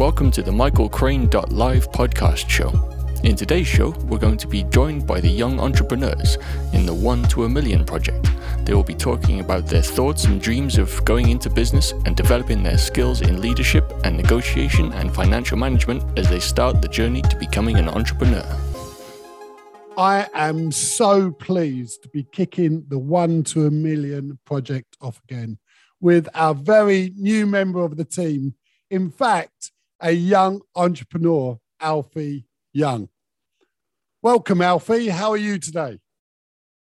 Welcome to the Michael Crane Live podcast show. In today's show, we're going to be joined by the young entrepreneurs in the 1 to a Million project. They will be talking about their thoughts and dreams of going into business and developing their skills in leadership and negotiation and financial management as they start the journey to becoming an entrepreneur. I am so pleased to be kicking the 1 to a Million project off again with our very new member of the team. In fact, a young entrepreneur, Alfie Young. Welcome, Alfie. How are you today?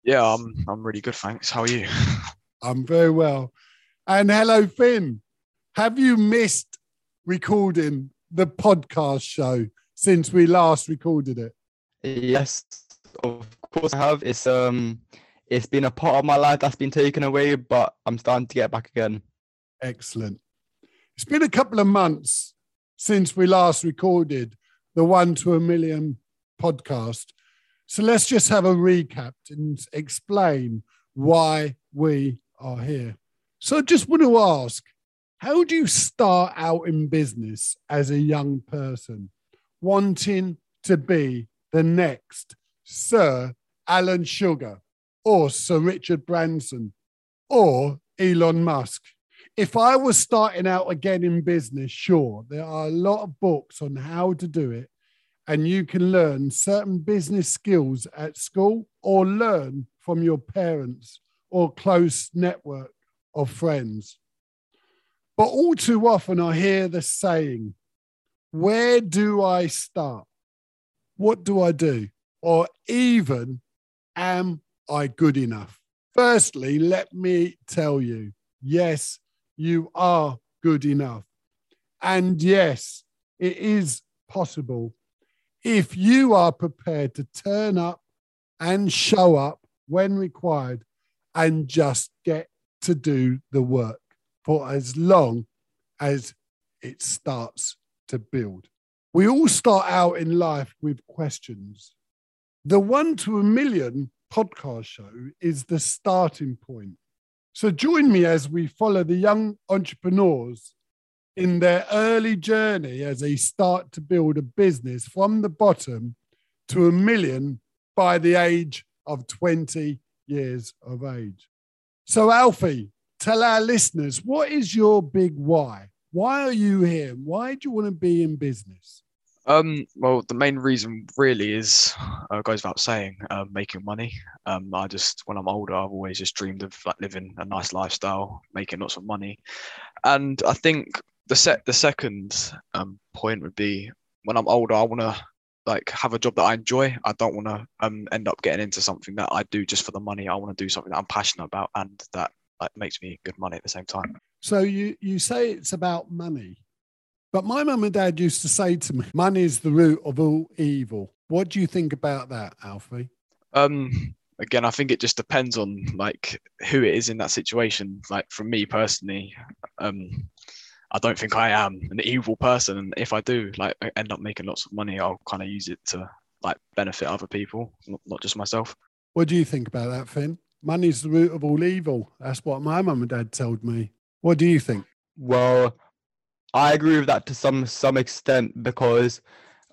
Yeah, I'm I'm really good, thanks. How are you? I'm very well. And hello, Finn. Have you missed recording the podcast show since we last recorded it? Yes, of course I have. It's um it's been a part of my life that's been taken away, but I'm starting to get back again. Excellent. It's been a couple of months since we last recorded the one to a million podcast. So let's just have a recap and explain why we are here. So I just want to ask how do you start out in business as a young person, wanting to be the next Sir Alan Sugar or Sir Richard Branson or Elon Musk? If I was starting out again in business, sure, there are a lot of books on how to do it. And you can learn certain business skills at school or learn from your parents or close network of friends. But all too often, I hear the saying, Where do I start? What do I do? Or even, Am I good enough? Firstly, let me tell you, yes, you are good enough. And yes, it is possible if you are prepared to turn up and show up when required and just get to do the work for as long as it starts to build. We all start out in life with questions. The one to a million podcast show is the starting point. So join me as we follow the young entrepreneurs in their early journey as they start to build a business from the bottom to a million by the age of 20 years of age. So, Alfie, tell our listeners what is your big why? Why are you here? Why do you want to be in business? Um, well, the main reason really is uh, goes without saying, uh, making money. Um, I just when I'm older, I've always just dreamed of like living a nice lifestyle, making lots of money, and I think the set the second um, point would be when I'm older, I want to like have a job that I enjoy. I don't want to um, end up getting into something that I do just for the money. I want to do something that I'm passionate about and that like makes me good money at the same time. So you you say it's about money. But my mum and dad used to say to me, money is the root of all evil. What do you think about that, Alfie? Um, again, I think it just depends on like who it is in that situation. Like for me personally, um, I don't think I am an evil person. And if I do like end up making lots of money, I'll kind of use it to like benefit other people, not, not just myself. What do you think about that, Finn? Money's the root of all evil. That's what my mum and dad told me. What do you think? Well, I agree with that to some some extent because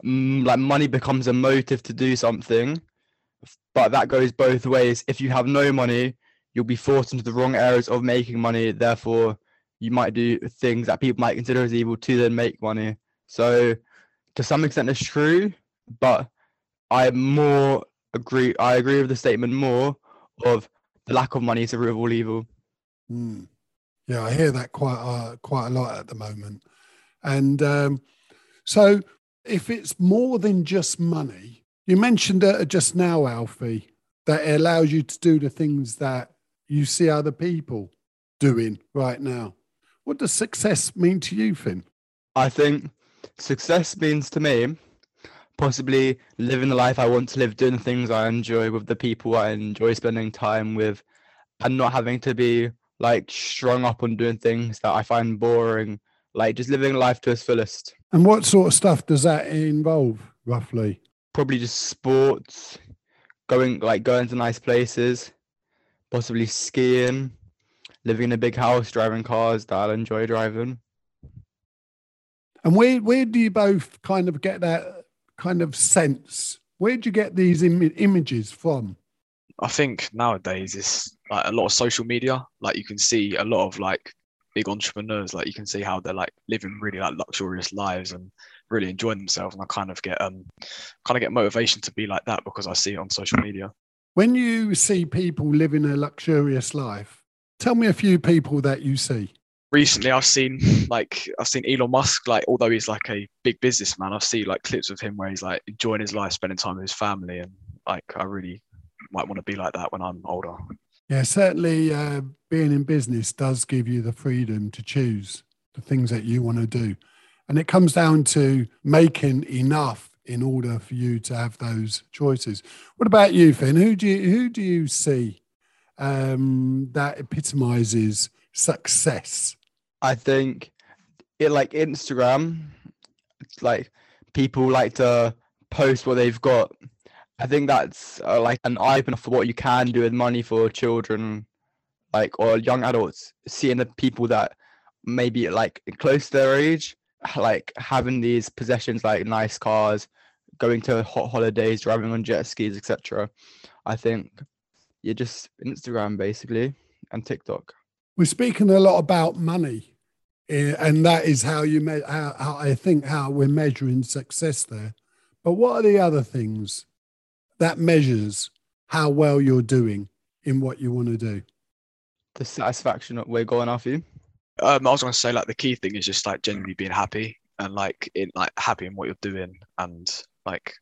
um, like money becomes a motive to do something, but that goes both ways. If you have no money, you'll be forced into the wrong areas of making money. Therefore, you might do things that people might consider as evil to then make money. So, to some extent, it's true, but I more agree. I agree with the statement more of the lack of money is the root of all evil. Mm. Yeah, I hear that quite uh, quite a lot at the moment. And um, so, if it's more than just money, you mentioned uh, just now, Alfie, that it allows you to do the things that you see other people doing right now. What does success mean to you, Finn? I think success means to me possibly living the life I want to live, doing the things I enjoy with the people I enjoy spending time with, and not having to be like strung up on doing things that I find boring, like just living life to its fullest. And what sort of stuff does that involve, roughly? Probably just sports, going like going to nice places, possibly skiing, living in a big house, driving cars that I'll enjoy driving. And where where do you both kind of get that kind of sense? Where do you get these Im- images from? I think nowadays it's like a lot of social media. Like you can see a lot of like big entrepreneurs. Like you can see how they're like living really like luxurious lives and really enjoying themselves. And I kind of get um kind of get motivation to be like that because I see it on social media. When you see people living a luxurious life, tell me a few people that you see. Recently, I've seen like I've seen Elon Musk. Like although he's like a big businessman, I've seen like clips of him where he's like enjoying his life, spending time with his family, and like I really might want to be like that when I'm older. Yeah, certainly uh, being in business does give you the freedom to choose the things that you want to do. And it comes down to making enough in order for you to have those choices. What about you, Finn? Who do you, who do you see um, that epitomizes success? I think it like Instagram, like people like to post what they've got. I think that's uh, like an eye opener for what you can do with money for children, like or young adults. Seeing the people that maybe like close to their age, like having these possessions like nice cars, going to hot holidays, driving on jet skis, etc. I think you're just Instagram basically and TikTok. We're speaking a lot about money, eh, and that is how you me- how, how I think how we're measuring success there. But what are the other things that measures how well you're doing in what you want to do? The satisfaction that we're going after you. Um, I was going to say like the key thing is just like genuinely being happy and like in like happy in what you're doing and like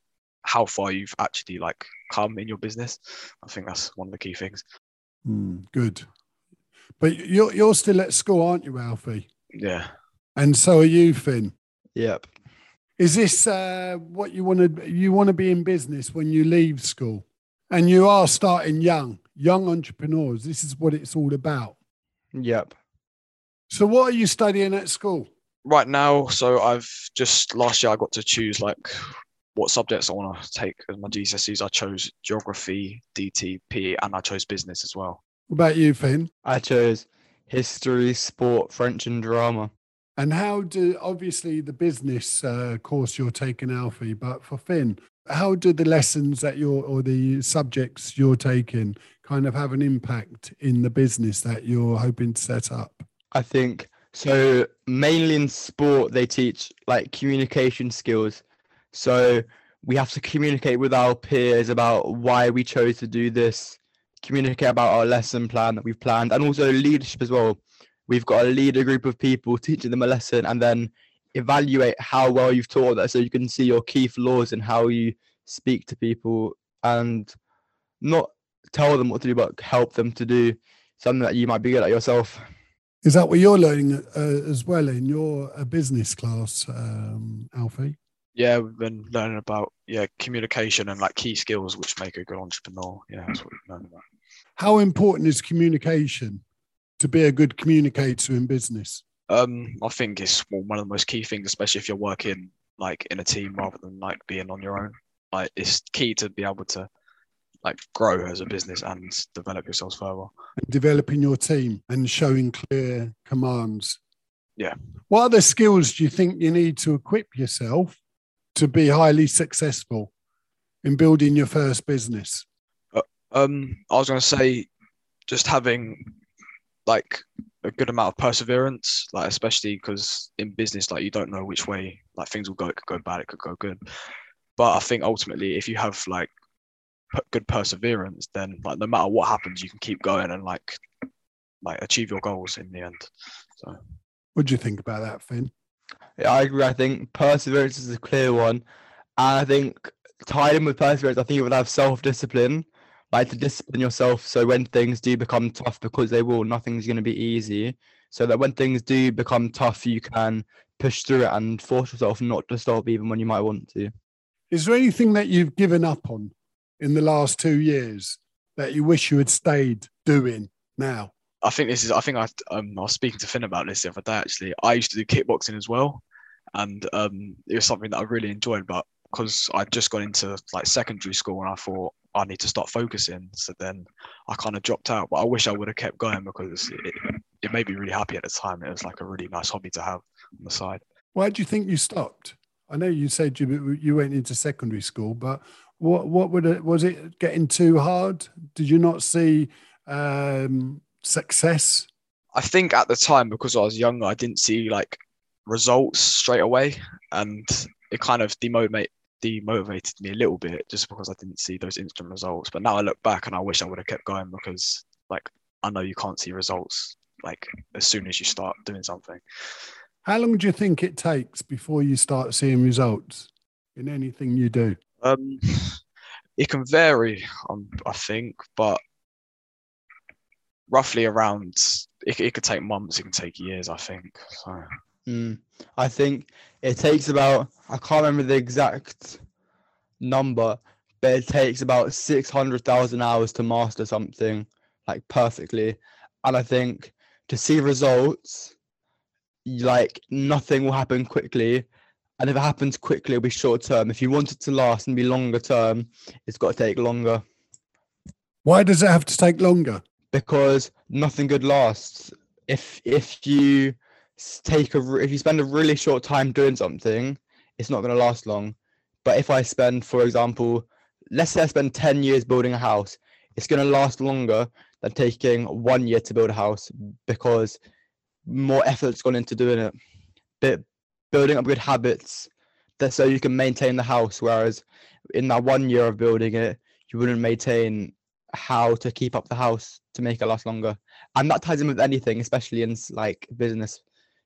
how far you've actually like come in your business. I think that's one of the key things. Hmm, good. But you're you're still at school, aren't you, Alfie? Yeah. And so are you, Finn. Yep. Is this uh, what you want to you want to be in business when you leave school? And you are starting young, young entrepreneurs. This is what it's all about. Yep. So, what are you studying at school? Right now, so I've just last year I got to choose like what subjects I want to take as my GCSEs. I chose geography, DTP, and I chose business as well. What about you, Finn? I chose history, sport, French, and drama. And how do obviously the business uh, course you're taking, Alfie, but for Finn, how do the lessons that you're or the subjects you're taking kind of have an impact in the business that you're hoping to set up? I think so. Mainly in sport, they teach like communication skills. So we have to communicate with our peers about why we chose to do this, communicate about our lesson plan that we've planned, and also leadership as well. We've got to lead a group of people, teaching them a lesson, and then evaluate how well you've taught that so you can see your key flaws and how you speak to people and not tell them what to do, but help them to do something that you might be good at yourself. Is that what you're learning uh, as well in your uh, business class, um, Alfie? Yeah, we've been learning about yeah communication and like key skills which make a good entrepreneur. Yeah, that's what we've learned about. How important is communication to be a good communicator in business? Um, I think it's one of the most key things, especially if you're working like in a team rather than like being on your own. Like it's key to be able to like grow as a business and develop yourselves further. And developing your team and showing clear commands. Yeah. What other skills do you think you need to equip yourself to be highly successful in building your first business? Um, I was going to say just having like a good amount of perseverance, like especially because in business, like you don't know which way like things will go. It could go bad, it could go good. But I think ultimately, if you have like p- good perseverance, then like no matter what happens, you can keep going and like like achieve your goals in the end. So What do you think about that, Finn? Yeah, I agree. I think perseverance is a clear one. And I think tied in with perseverance, I think you would have self discipline, like to discipline yourself. So when things do become tough, because they will, nothing's going to be easy. So that when things do become tough, you can push through it and force yourself not to stop, even when you might want to. Is there anything that you've given up on in the last two years that you wish you had stayed doing now? I think this is. I think I um I was speaking to Finn about this the other day. Actually, I used to do kickboxing as well, and um it was something that I really enjoyed. But because I'd just gone into like secondary school and I thought I need to start focusing, so then I kind of dropped out. But I wish I would have kept going because it, it made me really happy at the time. It was like a really nice hobby to have on the side. Why do you think you stopped? I know you said you you went into secondary school, but what what would it was it getting too hard? Did you not see um, success? I think at the time because I was younger, I didn't see like results straight away, and it kind of demotivate demotivated me a little bit just because I didn't see those instant results. But now I look back and I wish I would have kept going because like I know you can't see results like as soon as you start doing something. How long do you think it takes before you start seeing results in anything you do? Um, it can vary, um, I think, but roughly around it, it could take months, it can take years, I think. So. Mm. I think it takes about I can't remember the exact number, but it takes about six hundred thousand hours to master something like perfectly. And I think to see results, like nothing will happen quickly. And if it happens quickly, it'll be short term. If you want it to last and be longer term, it's got to take longer. Why does it have to take longer? Because nothing good lasts. If if you take a if you spend a really short time doing something, it's not going to last long. But if I spend, for example, let's say I spend 10 years building a house, it's going to last longer than taking one year to build a house because more effort's gone into doing it. But building up good habits that so you can maintain the house. Whereas in that one year of building it, you wouldn't maintain how to keep up the house to make it last longer. And that ties in with anything, especially in like business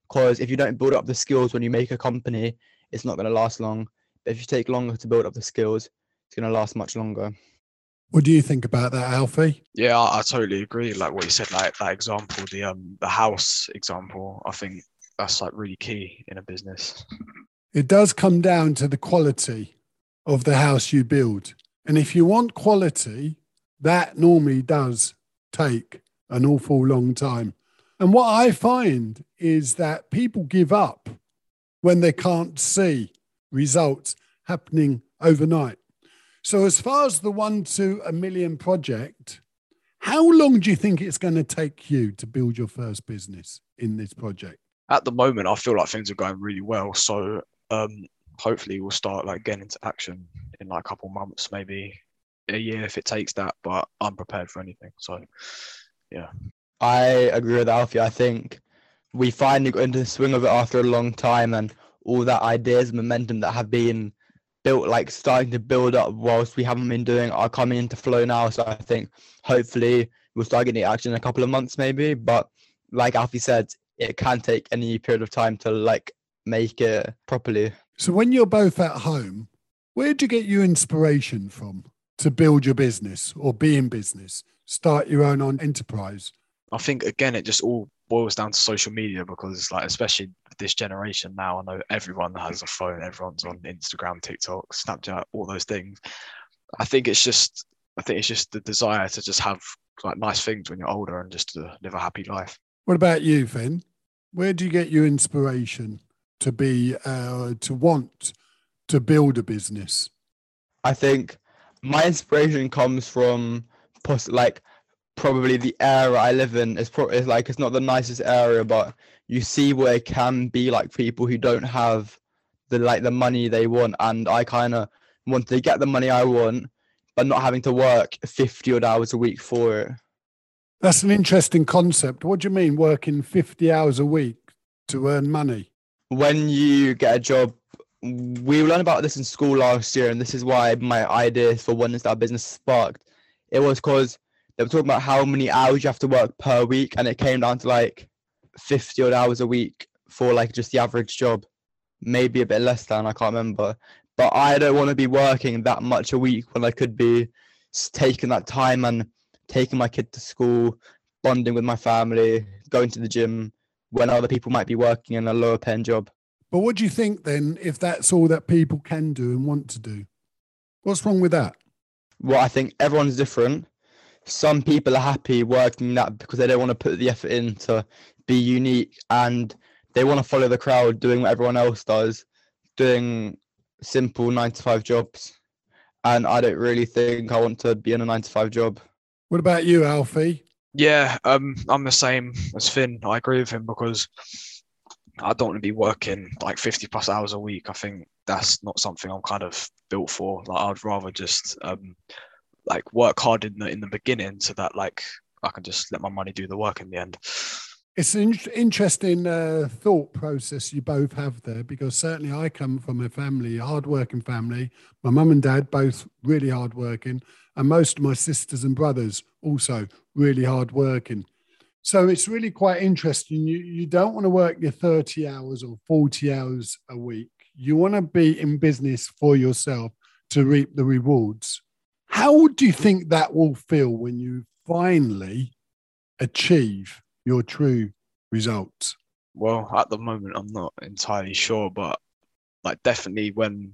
because if you don't build up the skills when you make a company, it's not going to last long. But if you take longer to build up the skills, it's going to last much longer. What do you think about that, Alfie? Yeah, I, I, totally agree. Like what you said, like that example, the um the house example, I think that's like really key in a business. It does come down to the quality of the house you build. And if you want quality, that normally does take an awful long time. And what I find is that people give up when they can't see results happening overnight. So, as far as the one to a million project, how long do you think it's going to take you to build your first business in this project? At the moment, I feel like things are going really well. So, um, hopefully, we'll start like getting into action in like a couple months, maybe a year if it takes that. But I'm prepared for anything. So, yeah. I agree with Alfie. I think we finally got into the swing of it after a long time, and all that ideas, momentum that have been built, like starting to build up whilst we haven't been doing, are coming into flow now. So I think hopefully we'll start getting action in a couple of months, maybe. But like Alfie said, it can take any period of time to like make it properly. So when you're both at home, where do you get your inspiration from to build your business or be in business, start your own enterprise? I think again, it just all boils down to social media because, it's like, especially this generation now, I know everyone has a phone, everyone's on Instagram, TikTok, Snapchat, all those things. I think it's just, I think it's just the desire to just have like nice things when you're older and just to live a happy life. What about you, Finn? Where do you get your inspiration to be, uh, to want to build a business? I think my inspiration comes from poss- like probably the area I live in is probably like it's not the nicest area, but you see where it can be like people who don't have the like the money they want, and I kind of want to get the money I want, but not having to work fifty odd hours a week for it. That's an interesting concept. What do you mean working fifty hours a week to earn money? When you get a job, we learned about this in school last year, and this is why my idea for one is that business sparked. It was because they were talking about how many hours you have to work per week, and it came down to like 50 odd hours a week for like just the average job, maybe a bit less than I can't remember. But I don't want to be working that much a week when I could be taking that time and taking my kid to school, bonding with my family, going to the gym when other people might be working in a lower paying job. But what do you think then if that's all that people can do and want to do? What's wrong with that? Well, I think everyone's different some people are happy working that because they don't want to put the effort in to be unique and they want to follow the crowd doing what everyone else does, doing simple nine to five jobs. And I don't really think I want to be in a nine to five job. What about you, Alfie? Yeah, um, I'm the same as Finn. I agree with him because I don't want to be working like 50 plus hours a week. I think that's not something I'm kind of built for. Like I'd rather just um, like work hard in the in the beginning so that like I can just let my money do the work in the end. It's an in- interesting uh, thought process you both have there because certainly I come from a family, hardworking family. My mum and dad both really hardworking, and most of my sisters and brothers also really hardworking. So it's really quite interesting. You you don't want to work your 30 hours or 40 hours a week. You want to be in business for yourself to reap the rewards. How do you think that will feel when you finally achieve your true results? Well, at the moment, I'm not entirely sure, but like definitely when,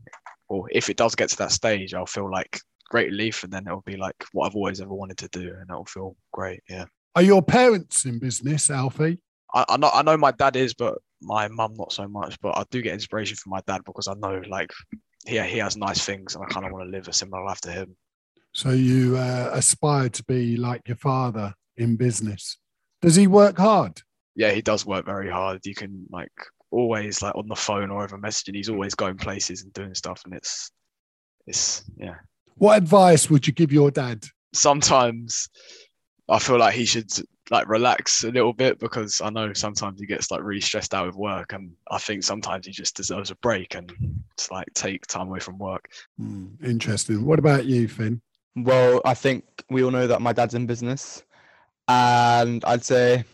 or if it does get to that stage, I'll feel like great relief, and then it'll be like what I've always ever wanted to do, and it'll feel great. Yeah. Are your parents in business, Alfie? I, I know I know my dad is, but my mum not so much. But I do get inspiration from my dad because I know like he he has nice things, and I kind of want to live a similar life to him. So you uh, aspire to be like your father in business. Does he work hard? Yeah, he does work very hard. You can like always like on the phone or over messaging. He's always going places and doing stuff, and it's it's yeah. What advice would you give your dad? Sometimes I feel like he should like relax a little bit because I know sometimes he gets like really stressed out with work, and I think sometimes he just deserves a break and just like take time away from work. Hmm, interesting. What about you, Finn? Well, I think we all know that my dad's in business, and I'd say,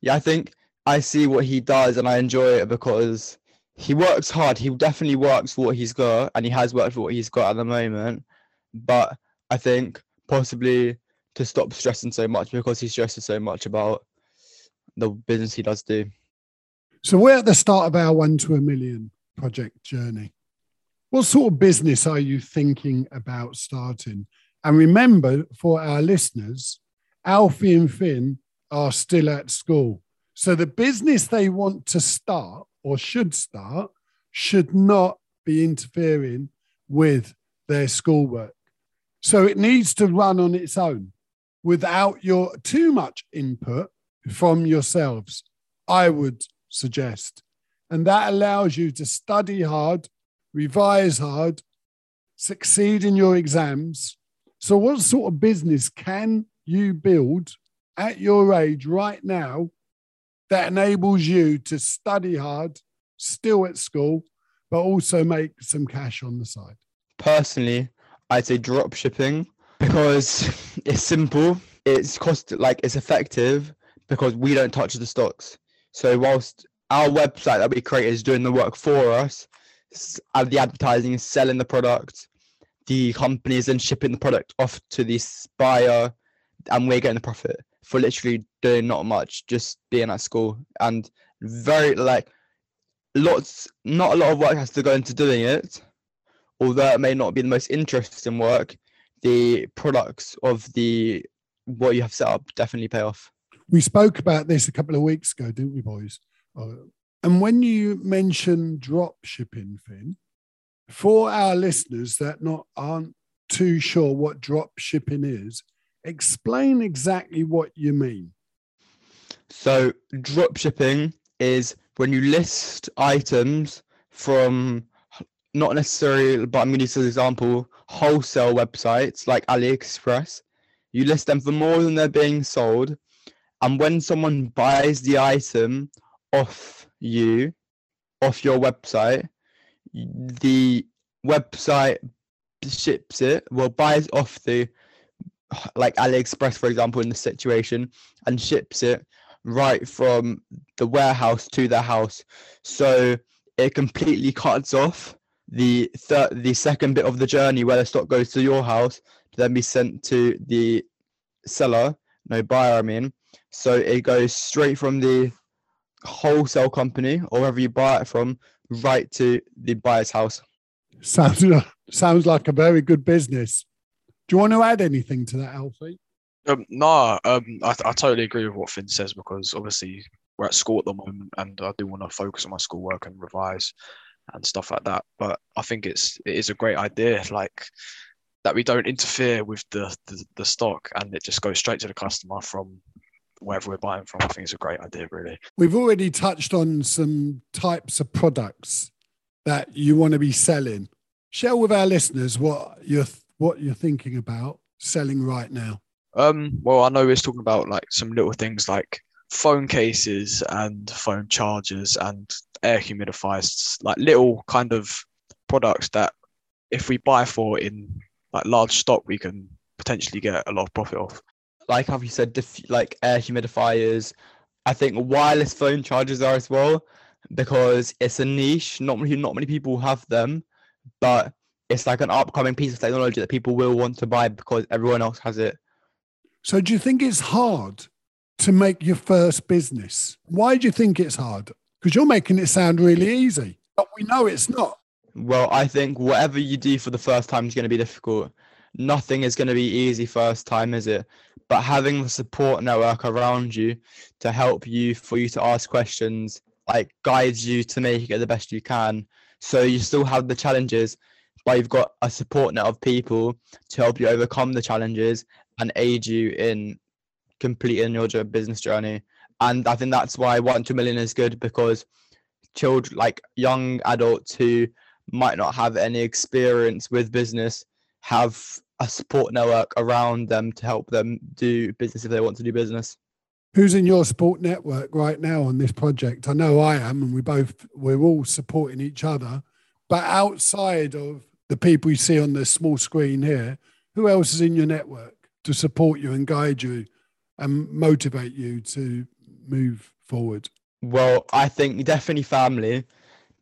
yeah, I think I see what he does and I enjoy it because he works hard. He definitely works for what he's got, and he has worked for what he's got at the moment. But I think possibly to stop stressing so much because he stresses so much about the business he does do. So we're at the start of our one to a million project journey. What sort of business are you thinking about starting? And remember, for our listeners, Alfie and Finn are still at school. So the business they want to start or should start should not be interfering with their schoolwork. So it needs to run on its own without your too much input from yourselves, I would suggest. And that allows you to study hard, revise hard, succeed in your exams. So, what sort of business can you build at your age right now that enables you to study hard, still at school, but also make some cash on the side? Personally, I'd say drop shipping because it's simple, it's cost like it's effective because we don't touch the stocks. So whilst our website that we create is doing the work for us, the advertising is selling the product, the company is then shipping the product off to the buyer, and we're getting the profit for literally doing not much, just being at school and very like lots, not a lot of work has to go into doing it. Although it may not be the most interesting work, the products of the what you have set up definitely pay off. We spoke about this a couple of weeks ago, didn't we, boys? Uh, and when you mention drop shipping, Finn, for our listeners that not aren't too sure what drop shipping is, explain exactly what you mean. So, drop shipping is when you list items from not necessarily, but I'm going to use an example, wholesale websites like AliExpress you list them for more than they're being sold. And when someone buys the item off you, off your website, the website ships it, well, buys off the, like AliExpress, for example, in the situation, and ships it right from the warehouse to the house. So it completely cuts off the third, the second bit of the journey where the stock goes to your house to then be sent to the seller, no buyer, I mean. So it goes straight from the wholesale company or wherever you buy it from right to the buyer's house. Sounds sounds like a very good business. Do you want to add anything to that, Alfie? Um, no, um, I, I totally agree with what Finn says because obviously we're at school at the moment and I do want to focus on my schoolwork and revise and stuff like that. But I think it's it is a great idea. Like that we don't interfere with the, the, the stock and it just goes straight to the customer from wherever we're buying from. I think it's a great idea, really. We've already touched on some types of products that you want to be selling. Share with our listeners what you're what you're thinking about selling right now. Um, well, I know we're talking about like some little things like phone cases and phone chargers and air humidifiers, like little kind of products that if we buy for in like large stock, we can potentially get a lot of profit off. Like how you said, diff- like air humidifiers. I think wireless phone chargers are as well because it's a niche. Not many, not many people have them, but it's like an upcoming piece of technology that people will want to buy because everyone else has it. So, do you think it's hard to make your first business? Why do you think it's hard? Because you're making it sound really easy, but we know it's not. Well, I think whatever you do for the first time is going to be difficult. Nothing is going to be easy first time, is it? But having the support network around you to help you, for you to ask questions, like guides you to make it the best you can. So you still have the challenges, but you've got a support net of people to help you overcome the challenges and aid you in completing your business journey. And I think that's why one two million is good because children, like young adults who might not have any experience with business, have a support network around them to help them do business if they want to do business. Who's in your support network right now on this project? I know I am, and we both we're all supporting each other. But outside of the people you see on the small screen here, who else is in your network to support you and guide you and motivate you to move forward? Well, I think definitely family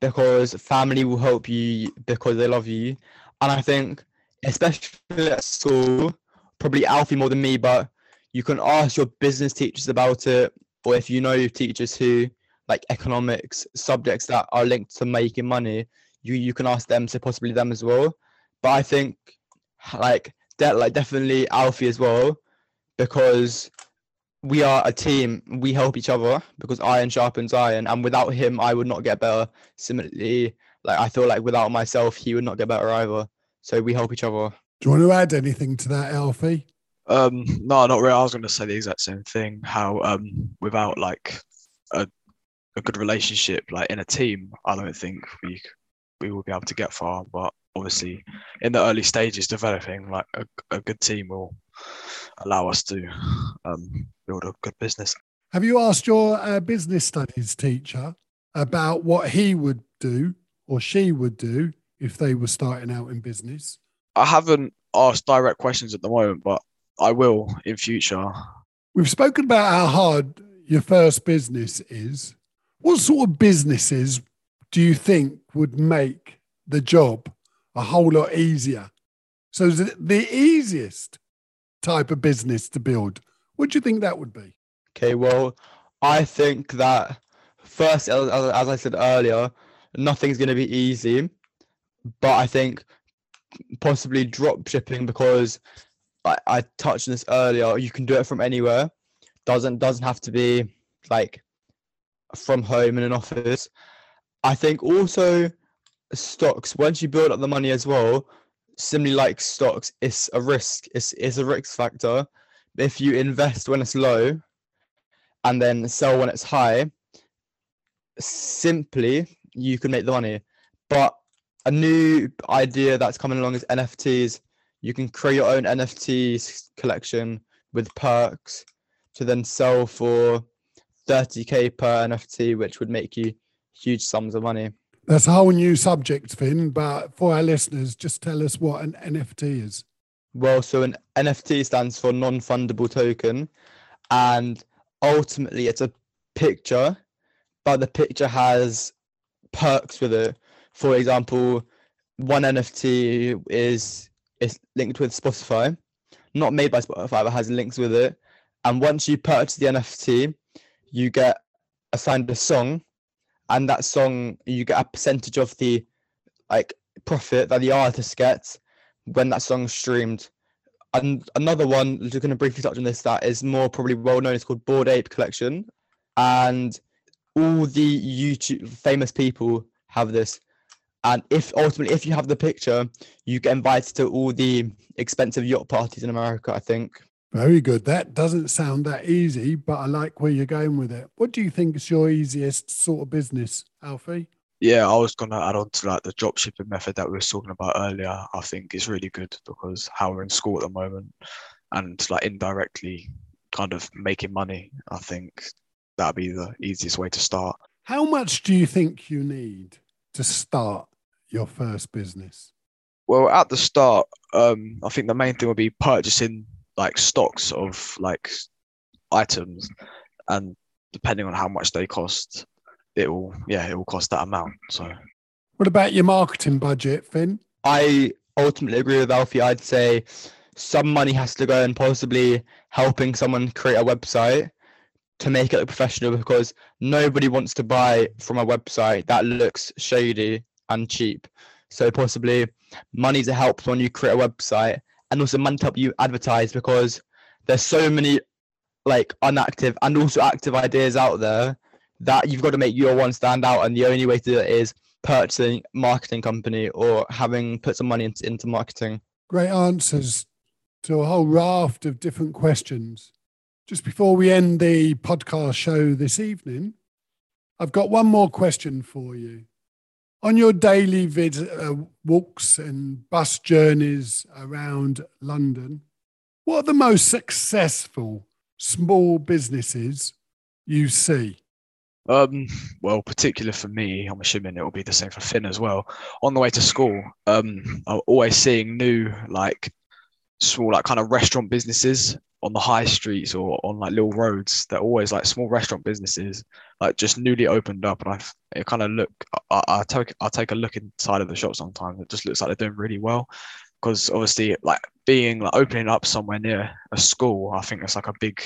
because family will help you because they love you. And I think, especially at school, probably Alfie more than me, but you can ask your business teachers about it. Or if you know teachers who like economics subjects that are linked to making money, you, you can ask them, so possibly them as well. But I think like that, like definitely Alfie as well, because we are a team. We help each other because iron sharpens iron, and without him, I would not get better. Similarly, like I feel like without myself, he would not get better either. So we help each other. Do you want to add anything to that, Alfie? Um, no, not really. I was going to say the exact same thing. How um, without like a a good relationship, like in a team, I don't think we we will be able to get far. But obviously, in the early stages, developing like a, a good team will allow us to um, build a good business. Have you asked your uh, business studies teacher about what he would do or she would do if they were starting out in business? I haven't asked direct questions at the moment, but I will in future. We've spoken about how hard your first business is. What sort of businesses do you think would make the job a whole lot easier? So, the, the easiest type of business to build, what do you think that would be? Okay, well, I think that first, as, as I said earlier, nothing's going to be easy, but I think possibly drop shipping because I, I touched on this earlier. You can do it from anywhere. Doesn't doesn't have to be like from home in an office. I think also stocks. Once you build up the money as well, similarly like stocks, it's a risk. It's it's a risk factor. If you invest when it's low, and then sell when it's high, simply you can make the money. But a new idea that's coming along is NFTs. You can create your own NFT collection with perks to then sell for 30k per NFT, which would make you huge sums of money. That's a whole new subject, Finn. But for our listeners, just tell us what an NFT is. Well, so an NFT stands for non fungible token. And ultimately, it's a picture, but the picture has perks with it. For example, one NFT is is linked with Spotify, not made by Spotify, but has links with it. And once you purchase the NFT, you get assigned a song, and that song you get a percentage of the like profit that the artist gets when that song's streamed. And another one, just going to briefly touch on this, that is more probably well known. It's called Bored Ape Collection, and all the YouTube famous people have this. And if ultimately, if you have the picture, you get invited to all the expensive yacht parties in America. I think. Very good. That doesn't sound that easy, but I like where you're going with it. What do you think is your easiest sort of business, Alfie? Yeah, I was gonna add on to like the drop shipping method that we were talking about earlier. I think is really good because how we're in school at the moment and like indirectly kind of making money, I think that'd be the easiest way to start. How much do you think you need to start your first business? Well, at the start, um, I think the main thing would be purchasing like stocks of like items, and depending on how much they cost, it will yeah it will cost that amount. So, what about your marketing budget, Finn? I ultimately agree with Alfie. I'd say some money has to go in possibly helping someone create a website to make it look professional because nobody wants to buy from a website that looks shady and cheap. So possibly money to help when you create a website and also money to help you advertise because there's so many like unactive and also active ideas out there that you've got to make your one stand out and the only way to do it is purchasing marketing company or having put some money into, into marketing. Great answers to a whole raft of different questions. Just before we end the podcast show this evening i've got one more question for you on your daily vid- uh, walks and bus journeys around London, what are the most successful small businesses you see? Um, well, particular for me, I'm assuming it will be the same for Finn as well. On the way to school, um, I'm always seeing new like small like kind of restaurant businesses on the high streets or on like little roads. They're always like small restaurant businesses, like just newly opened up. And I kind of look, I, I take I take a look inside of the shop sometimes. It just looks like they're doing really well. Because obviously, like being like opening up somewhere near a school, I think it's like a big,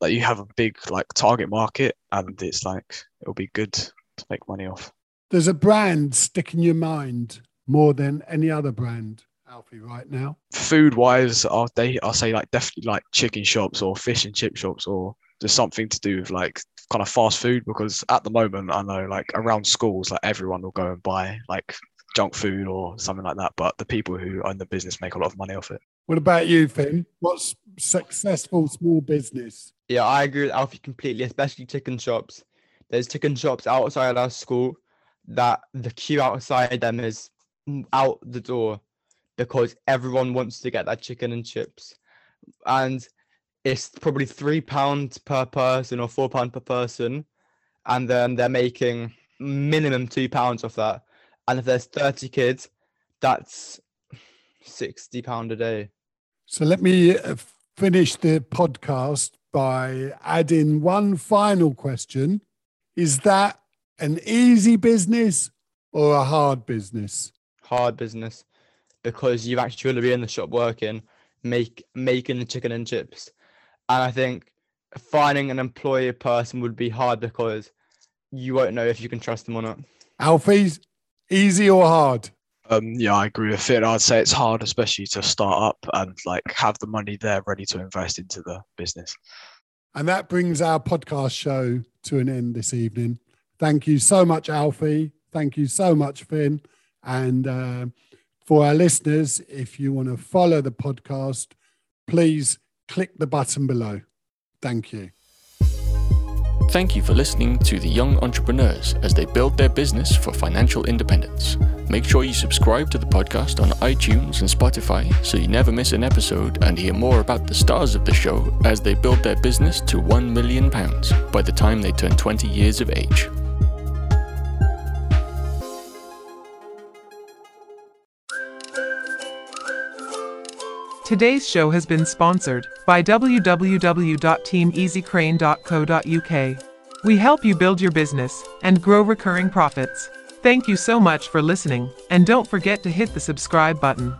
like you have a big like target market, and it's like it'll be good to make money off. There's a brand stick in your mind more than any other brand Alfie right now? Food wise, I'll, they, I'll say like definitely like chicken shops or fish and chip shops or just something to do with like kind of fast food because at the moment I know like around schools like everyone will go and buy like junk food or something like that. But the people who own the business make a lot of money off it. What about you, Finn? What's successful small business? Yeah, I agree with Alfie completely, especially chicken shops. There's chicken shops outside our school that the queue outside them is out the door because everyone wants to get that chicken and chips. And it's probably three pounds per person or four pounds per person. And then they're making minimum two pounds off that. And if there's 30 kids, that's 60 pound a day. So let me uh, finish the podcast by adding one final question. Is that an easy business or a hard business? Hard business because you've actually got to be in the shop working, make making the chicken and chips. And I think finding an employee person would be hard because you won't know if you can trust them or not. Alfie's easy or hard? Um, yeah, I agree with it. I'd say it's hard, especially to start up and like have the money there ready to invest into the business. And that brings our podcast show to an end this evening. Thank you so much, Alfie. Thank you so much, Finn. And uh, for our listeners, if you want to follow the podcast, please click the button below. Thank you. Thank you for listening to the young entrepreneurs as they build their business for financial independence. Make sure you subscribe to the podcast on iTunes and Spotify so you never miss an episode and hear more about the stars of the show as they build their business to £1 million by the time they turn 20 years of age. Today's show has been sponsored by www.teameasycrane.co.uk. We help you build your business and grow recurring profits. Thank you so much for listening, and don't forget to hit the subscribe button.